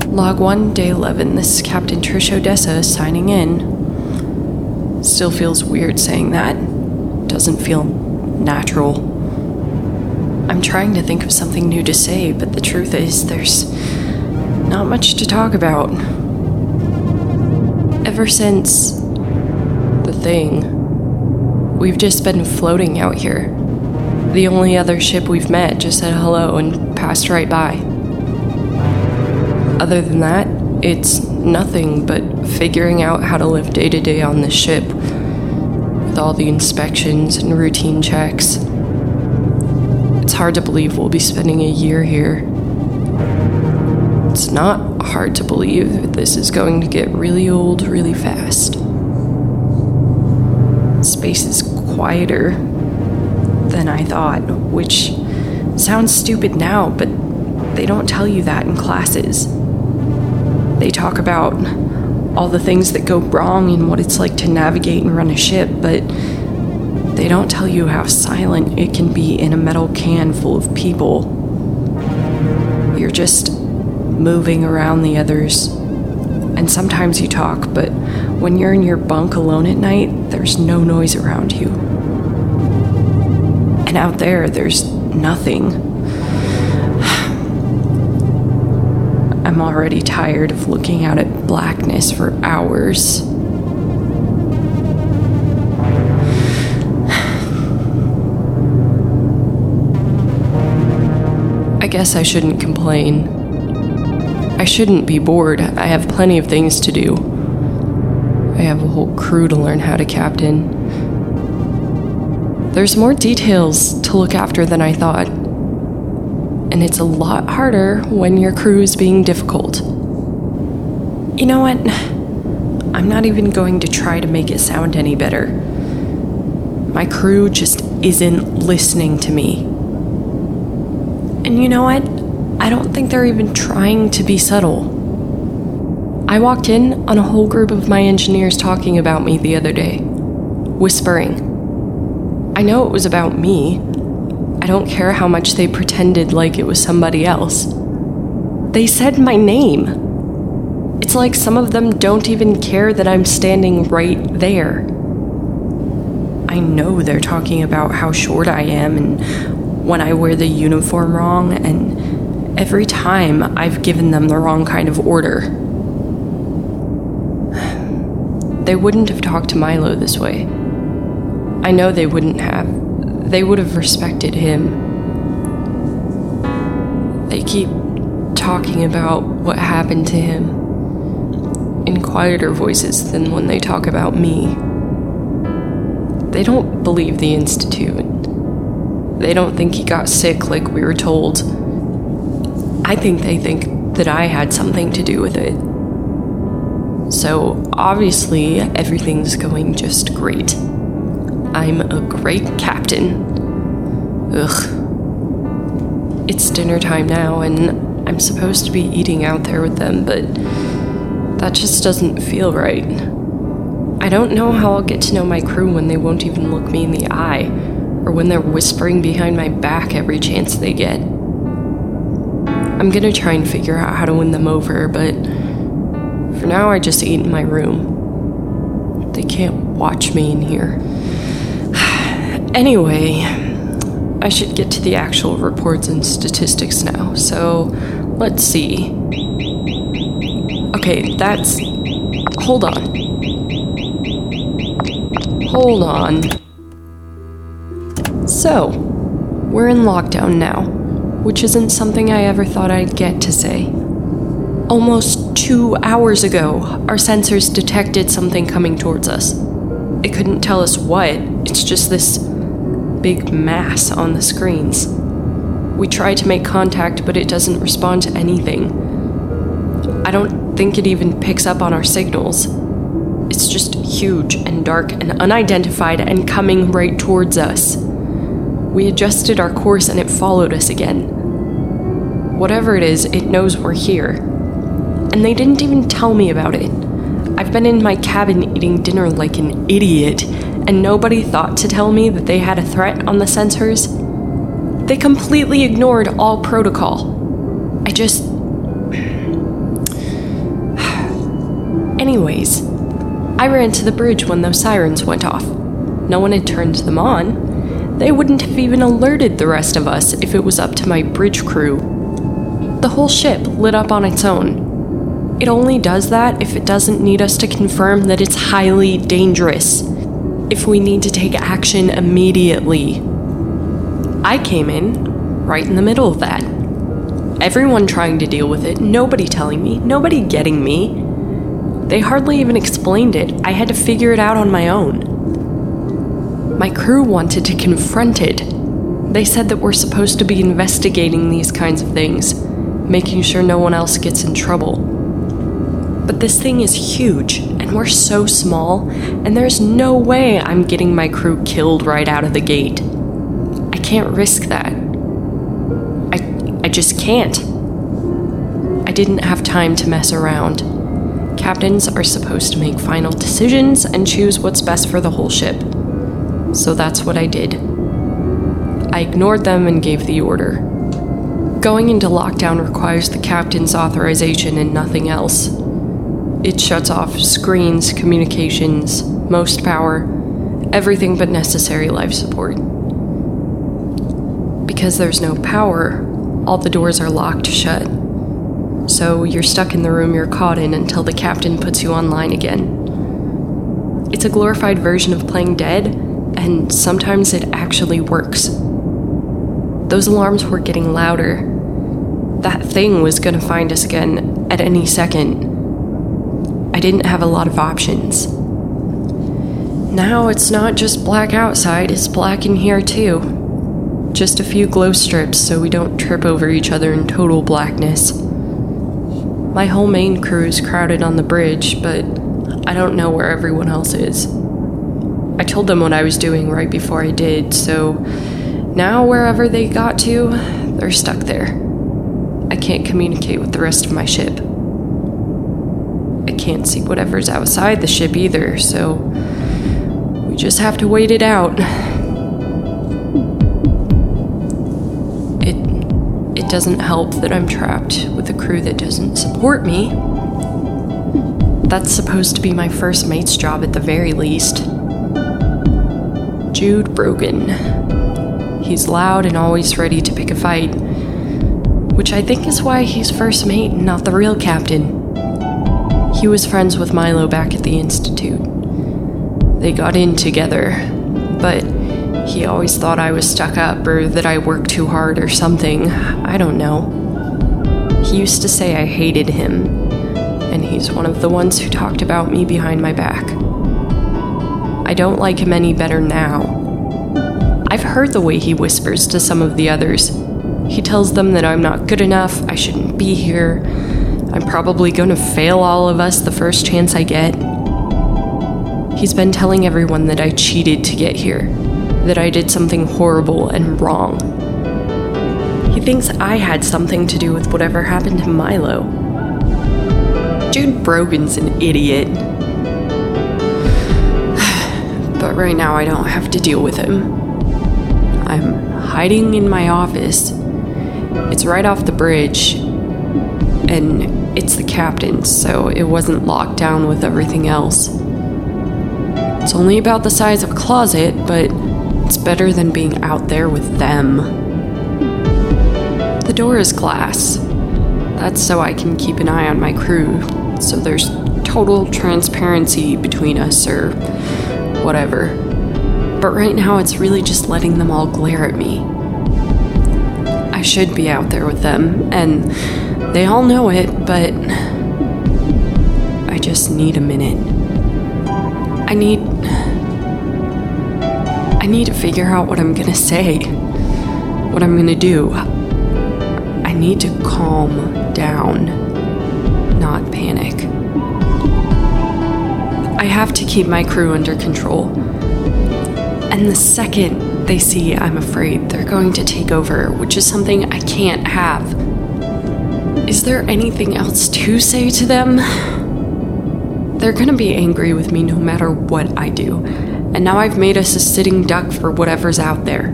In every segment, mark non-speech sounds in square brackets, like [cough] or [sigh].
Log 1, Day 11. This is Captain Trish Odessa signing in. Still feels weird saying that. Doesn't feel natural. I'm trying to think of something new to say, but the truth is, there's not much to talk about. Ever since the thing, we've just been floating out here. The only other ship we've met just said hello and passed right by. Other than that, it's nothing but figuring out how to live day to day on the ship with all the inspections and routine checks. It's hard to believe we'll be spending a year here. It's not hard to believe that this is going to get really old really fast. Space is quieter than I thought, which sounds stupid now, but they don't tell you that in classes. They talk about all the things that go wrong and what it's like to navigate and run a ship, but they don't tell you how silent it can be in a metal can full of people. You're just moving around the others. And sometimes you talk, but when you're in your bunk alone at night, there's no noise around you. And out there, there's nothing. I'm already tired of looking out at blackness for hours. I guess I shouldn't complain. I shouldn't be bored. I have plenty of things to do. I have a whole crew to learn how to captain. There's more details to look after than I thought. And it's a lot harder when your crew is being difficult. You know what? I'm not even going to try to make it sound any better. My crew just isn't listening to me. And you know what? I don't think they're even trying to be subtle. I walked in on a whole group of my engineers talking about me the other day, whispering. I know it was about me. I don't care how much they pretended like it was somebody else. They said my name. It's like some of them don't even care that I'm standing right there. I know they're talking about how short I am and when I wear the uniform wrong, and every time I've given them the wrong kind of order. [sighs] They wouldn't have talked to Milo this way. I know they wouldn't have. They would have respected him. They keep talking about what happened to him in quieter voices than when they talk about me. They don't believe the Institute. They don't think he got sick like we were told. I think they think that I had something to do with it. So, obviously, everything's going just great. I'm a great captain. Ugh. It's dinner time now, and I'm supposed to be eating out there with them, but that just doesn't feel right. I don't know how I'll get to know my crew when they won't even look me in the eye, or when they're whispering behind my back every chance they get. I'm gonna try and figure out how to win them over, but for now I just eat in my room. They can't watch me in here. Anyway, I should get to the actual reports and statistics now. So, let's see. Okay, that's. Hold on. Hold on. So, we're in lockdown now, which isn't something I ever thought I'd get to say. Almost two hours ago, our sensors detected something coming towards us. It couldn't tell us what, it's just this big mass on the screens. We try to make contact, but it doesn't respond to anything. I don't think it even picks up on our signals. It's just huge and dark and unidentified and coming right towards us. We adjusted our course and it followed us again. Whatever it is, it knows we're here. And they didn't even tell me about it. I've been in my cabin eating dinner like an idiot, and nobody thought to tell me that they had a threat on the sensors? They completely ignored all protocol. I just. [sighs] anyways. I ran to the bridge when those sirens went off. No one had turned them on. They wouldn't have even alerted the rest of us if it was up to my bridge crew. The whole ship lit up on its own. It only does that if it doesn't need us to confirm that it's highly dangerous. If we need to take action immediately. I came in right in the middle of that. Everyone trying to deal with it, nobody telling me, nobody getting me. They hardly even explained it. I had to figure it out on my own. My crew wanted to confront it. They said that we're supposed to be investigating these kinds of things, making sure no one else gets in trouble. But this thing is huge, and we're so small, and there's no way I'm getting my crew killed right out of the gate. I can't risk that. I, I just can't. I didn't have time to mess around. Captains are supposed to make final decisions and choose what's best for the whole ship. So that's what I did. I ignored them and gave the order. Going into lockdown requires the captain's authorization and nothing else. It shuts off screens, communications, most power, everything but necessary life support. Because there's no power, all the doors are locked shut so you're stuck in the room you're caught in until the captain puts you online again. It's a glorified version of playing dead, and sometimes it actually works. Those alarms were getting louder. That thing was gonna find us again at any second. I didn't have a lot of options. Now it's not just black outside, it's black in here too. Just a few glow strips so we don't trip over each other in total blackness. My whole main crew is crowded on the bridge, but I don't know where everyone else is. I told them what I was doing right before I did, so now wherever they got to, they're stuck there. I can't communicate with the rest of my ship. Can't see whatever's outside the ship either, so we just have to wait it out. It doesn't help that I'm trapped with a crew that doesn't support me. That's supposed to be my first mate's job at the very least. Jude Broegan. He's loud and always ready to pick a fight, which I think is why he's first mate and not the real captain. He was friends with Milo back at the Institute. They got in together, but he always thought I was stuck up or that I worked too hard or something. I don't know. He used to say I hated him, and he's one of the ones who talked about me behind my back. I don't like him any better now. I've heard the way he whispers to some of the others. He tells them that I'm not good enough, I shouldn't be here, I'm probably gonna fail all of us the first chance I get. He's been telling everyone that I cheated to get here that I did something horrible and wrong. He thinks I had something to do with whatever happened to Milo. Jude Broegan's an idiot. [sighs] but right now I don't have to deal with him. I'm hiding in my office. It's right off the bridge, and it's the captain's, so it wasn't locked down with everything else. It's only about the size of a closet, but it's better than being out there with them. The door is glass. That's so I can keep an eye on my crew, so there's total transparency between us or whatever. But right now, it's really just letting them all glare at me. I should be out there with them, and they all know it, but I just need a minute. I need I need to figure out what I'm gonna say, what I'm gonna do. I need to calm down, not panic. I have to keep my crew under control. And the second they see I'm afraid, they're going to take over, which is something I can't have. Is there anything else to say to them? They're gonna be angry with me no matter what I do and now I've made us a sitting duck for whatever's out there.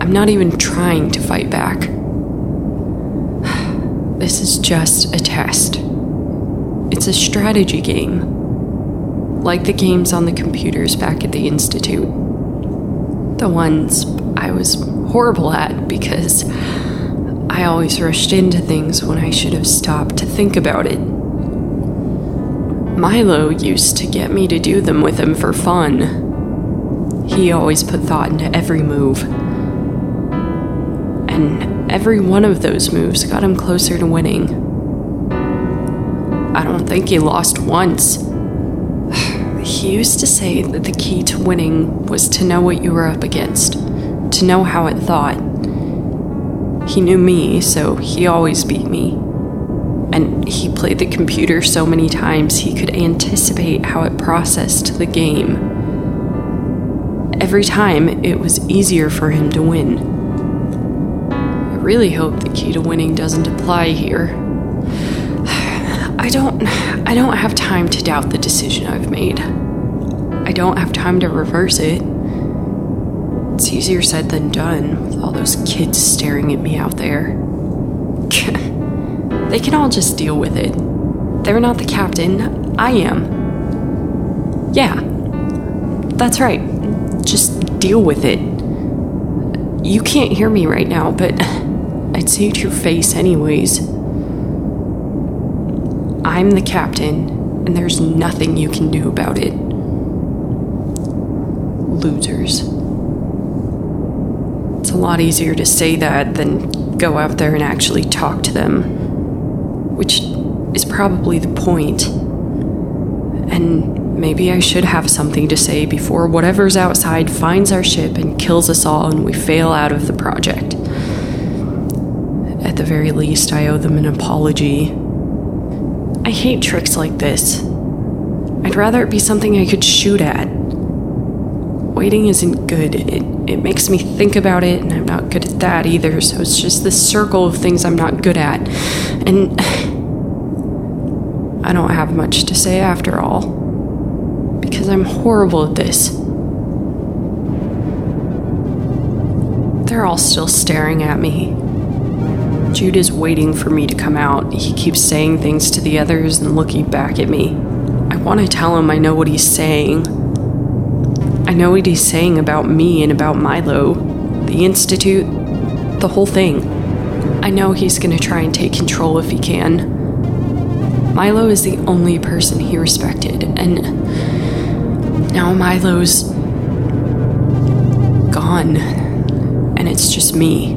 I'm not even trying to fight back. [sighs] This is just a test. It's a strategy game, like the games on the computers back at the Institute. The ones I was horrible at because I always rushed into things when I should have stopped to think about it. Milo used to get me to do them with him for fun. He always put thought into every move. And every one of those moves got him closer to winning. I don't think he lost once. [sighs] He used to say that the key to winning was to know what you were up against, to know how it thought. He knew me, so he always beat me. And he played the computer so many times he could anticipate how it processed the game. Every time, it was easier for him to win. I really hope the key to winning doesn't apply here. [sighs] I don't I don't have time to doubt the decision I've made. I don't have time to reverse it. It's easier said than done with all those kids staring at me out there. [laughs] they can all just deal with it. They're not the captain, I am. Yeah, that's right. Just deal with it. You can't hear me right now, but [laughs] I'd to your face, anyways. I'm the captain, and there's nothing you can do about it. Losers a lot easier to say that than go out there and actually talk to them, which is probably the point. And maybe I should have something to say before whatever's outside finds our ship and kills us all and we fail out of the project. At the very least, I owe them an apology. I hate tricks like this. I'd rather it be something I could shoot at waiting isn't good. It, it makes me think about it, and I'm not good at that either. So it's just this circle of things I'm not good at. And I don't have much to say after all. Because I'm horrible at this. They're all still staring at me. Jude is waiting for me to come out. He keeps saying things to the others and looking back at me. I want to tell him I know what he's saying I know what he's saying about me and about Milo, the Institute, the whole thing. I know he's gonna try and take control if he can. Milo is the only person he respected, and now Milo's gone, and it's just me.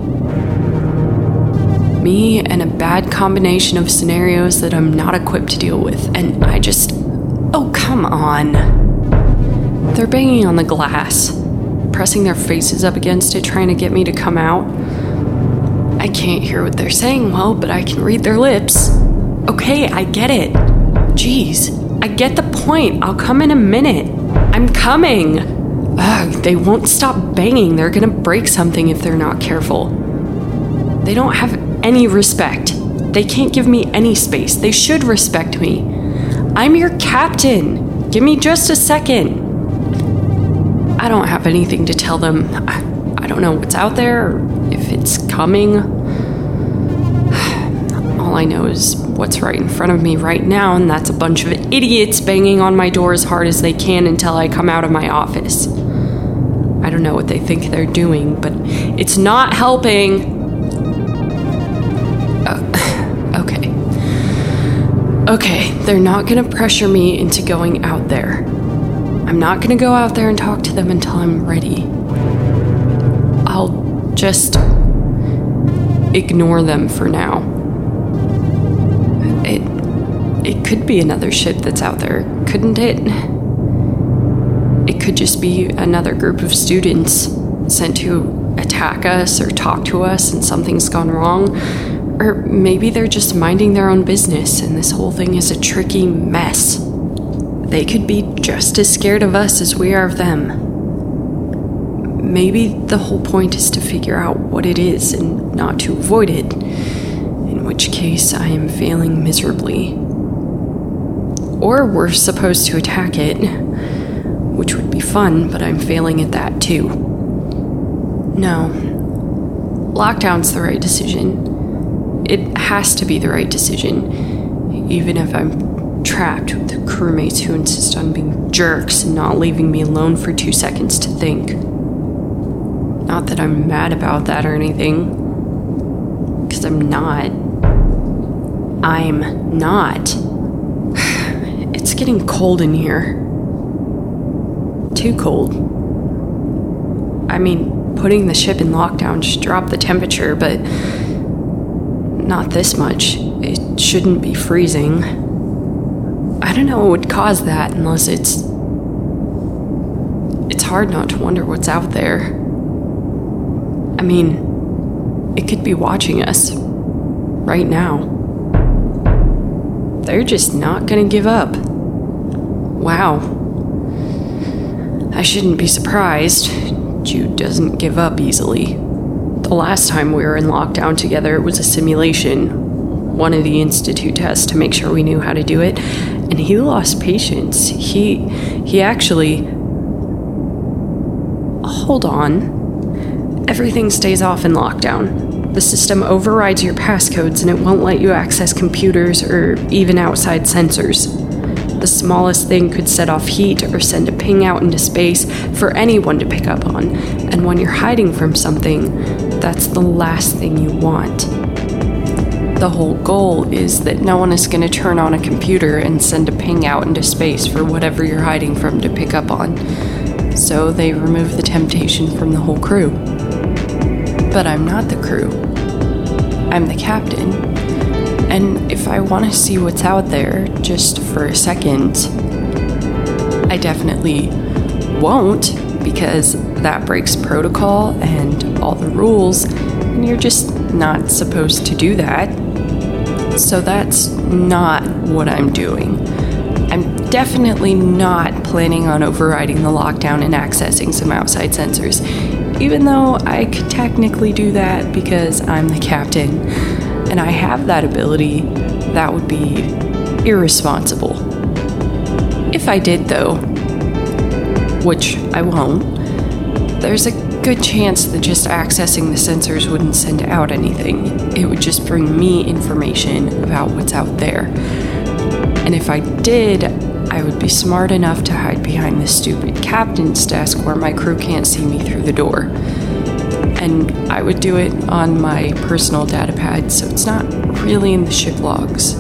Me and a bad combination of scenarios that I'm not equipped to deal with, and I just. Oh, come on. They're banging on the glass, pressing their faces up against it, trying to get me to come out. I can't hear what they're saying well, but I can read their lips. Okay, I get it. Jeez, I get the point. I'll come in a minute. I'm coming. Ugh, they won't stop banging. They're gonna break something if they're not careful. They don't have any respect. They can't give me any space. They should respect me. I'm your captain. Give me just a second. I don't have anything to tell them. I, I don't know what's out there, if it's coming. [sighs] All I know is what's right in front of me right now, and that's a bunch of idiots banging on my door as hard as they can until I come out of my office. I don't know what they think they're doing, but it's not helping. Uh, [sighs] okay. Okay, they're not gonna pressure me into going out there. I'm not to go out there and talk to them until I'm ready. I'll just ignore them for now. It it could be another ship that's out there, couldn't it? It could just be another group of students sent to attack us or talk to us and something's gone wrong. Or maybe they're just minding their own business and this whole thing is a tricky mess. They could be just as scared of us as we are of them. Maybe the whole point is to figure out what it is and not to avoid it, in which case I am failing miserably. Or we're supposed to attack it, which would be fun, but I'm failing at that too. No. Lockdown's the right decision. It has to be the right decision, even if I'm trapped with the crewmates who insist on being jerks and not leaving me alone for two seconds to think. Not that I'm mad about that or anything, because I'm not. I'm not. [sighs] It's getting cold in here. Too cold. I mean, putting the ship in lockdown just dropped the temperature, but not this much. It shouldn't be freezing. I don't know what would cause that unless it's. It's hard not to wonder what's out there. I mean, it could be watching us right now. They're just not gonna give up. Wow. I shouldn't be surprised. Jude doesn't give up easily. The last time we were in lockdown together, it was a simulation, one of the institute tests to make sure we knew how to do it, and he lost patience. He he actually Hold on. Everything stays off in lockdown. The system overrides your passcodes and it won't let you access computers or even outside sensors. The smallest thing could set off heat or send a ping out into space for anyone to pick up on. And when you're hiding from something, that's the last thing you want. The whole goal is that no one is going to turn on a computer and send a ping out into space for whatever you're hiding from to pick up on. So they remove the temptation from the whole crew. But I'm not the crew. I'm the captain. And if I want to see what's out there just for a second, I definitely won't because that breaks protocol and all the rules, and you're just not supposed to do that. So that's not what I'm doing. I'm definitely not planning on overriding the lockdown and accessing some outside sensors, even though I could technically do that because I'm the captain and I have that ability. That would be irresponsible. If I did, though, which I won't, there's a good chance that just accessing the sensors wouldn't send out anything. It would just bring me information about what's out there. And if I did, I would be smart enough to hide behind the stupid captain's desk where my crew can't see me through the door. And I would do it on my personal data pad, so it's not really in the ship logs.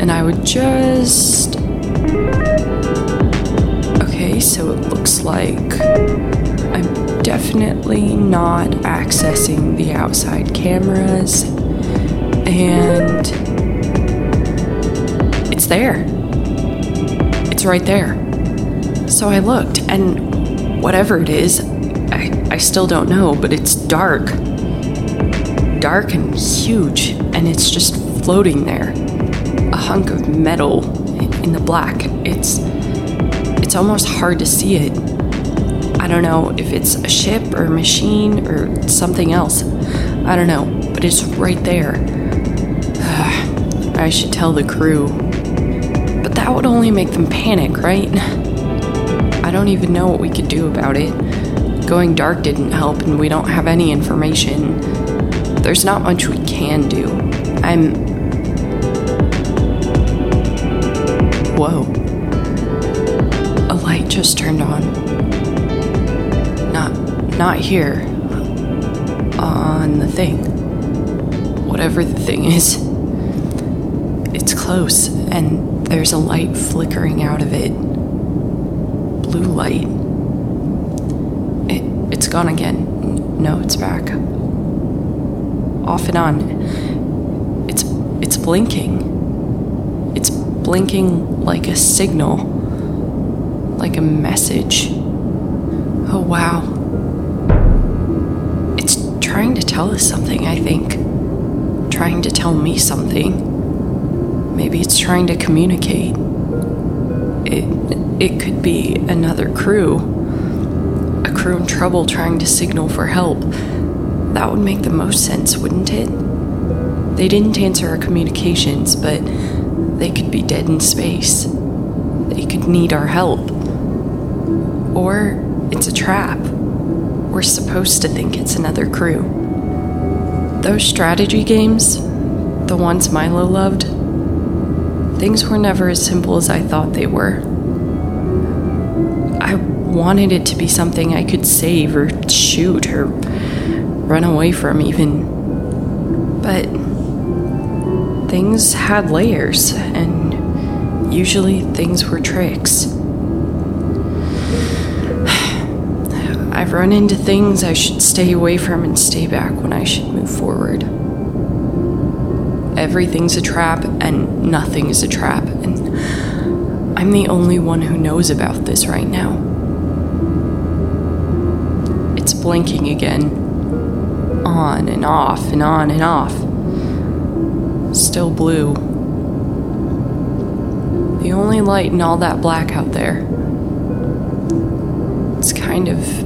And I would just. Okay, so it looks like I'm definitely not accessing the outside cameras. And it's there. It's right there. So I looked, and whatever it is, I, I still don't know, but it's dark. Dark and huge, and it's just floating there. A hunk of metal in the black. It's it's almost hard to see it. I don't know if it's a ship or a machine or something else. I don't know, but it's right there. [sighs] I should tell the crew. But that would only make them panic, right? I don't even know what we could do about it. Going dark didn't help, and we don't have any information. There's not much we can do. I'm. Whoa. A light just turned on. Not. here. On the thing. Whatever the thing is. It's close, and there's a light flickering out of it. Blue light. It, it's gone again. No, it's back. Off and on. It's it's blinking. It's blinking like a signal. Like a message. Oh wow. Trying to tell us something, I think. Trying to tell me something. Maybe it's trying to communicate. It it could be another crew. A crew in trouble trying to signal for help. That would make the most sense, wouldn't it? They didn't answer our communications, but they could be dead in space. They could need our help. Or it's a trap. We're supposed to think it's another crew. Those strategy games, the ones Milo loved, things were never as simple as I thought they were. I wanted it to be something I could save or shoot or run away from, even. But things had layers, and usually things were tricks. I've run into things I should stay away from and stay back when I should move forward. Everything's a trap and nothing is a trap, and I'm the only one who knows about this right now. It's blinking again, on and off and on and off. Still blue. The only light in all that black out there. It's kind of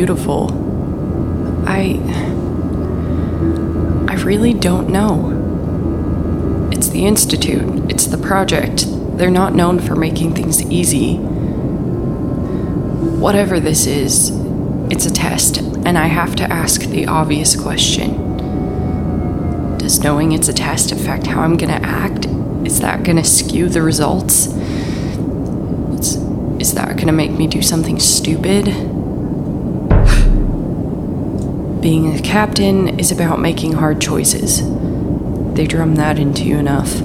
beautiful. I. I really don't know. It's the Institute, it's the project. They're not known for making things easy. Whatever this is, it's a test, and I have to ask the obvious question Does knowing it's a test affect how I'm gonna act? Is that gonna skew the results? Is, is that gonna make me do something stupid? Being a captain is about making hard choices. They drum that into you enough.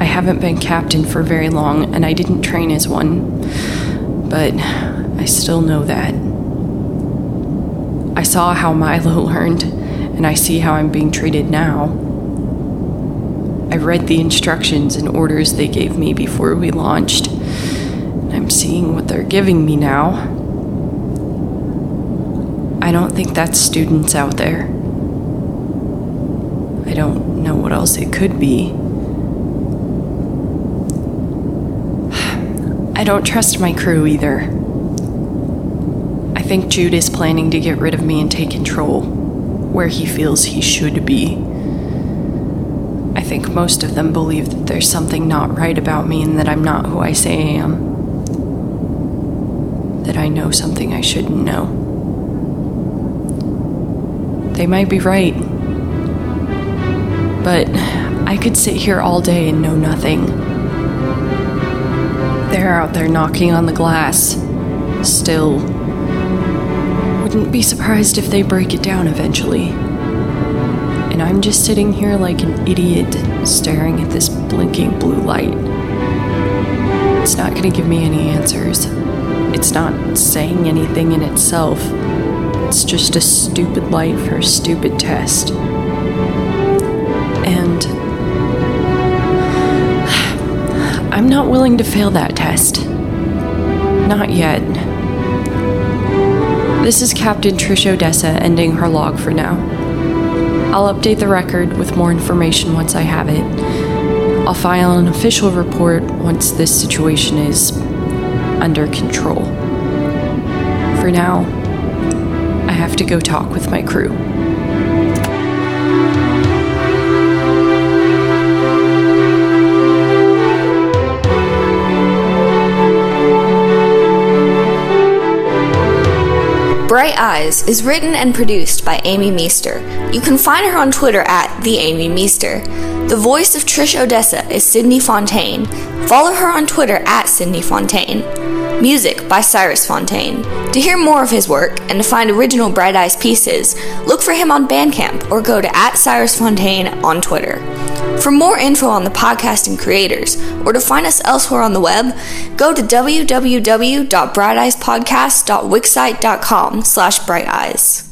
I haven't been captain for very long, and I didn't train as one, but I still know that. I saw how Milo [laughs] learned, and I see how I'm being treated now. I read the instructions and orders they gave me before we launched. And I'm seeing what they're giving me now. I don't think that's students out there. I don't know what else it could be. [sighs] I don't trust my crew either. I think Jude is planning to get rid of me and take control where he feels he should be. I think most of them believe that there's something not right about me and that I'm not who I say I am. That I know something I shouldn't know. They might be right. But I could sit here all day and know nothing. They're out there knocking on the glass. Still. Wouldn't be surprised if they break it down eventually. And I'm just sitting here like an idiot, staring at this blinking blue light. It's not gonna give me any answers. It's not saying anything in itself. It's just a stupid light for a stupid test. And [sighs] I'm not willing to fail that test. Not yet. This is Captain Trish Odessa ending her log for now. I'll update the record with more information once I have it. I'll file an official report once this situation is under control. For now, have to go talk with my crew. Bright Eyes is written and produced by Aimee Meester. You can find her on Twitter at the Aimee Meester. The voice of Trish Odessa is Sydney Fontaine. Follow her on Twitter at Sydney Fontaine. Music by Cyrus Fontaine. To hear more of his work and to find original Bright Eyes pieces, look for him on Bandcamp or go to at Cyrus Fontaine on Twitter. For more info on the podcasting creators or to find us elsewhere on the web, go to www.brighteyespodcast.wixsite.com slash brighteyes.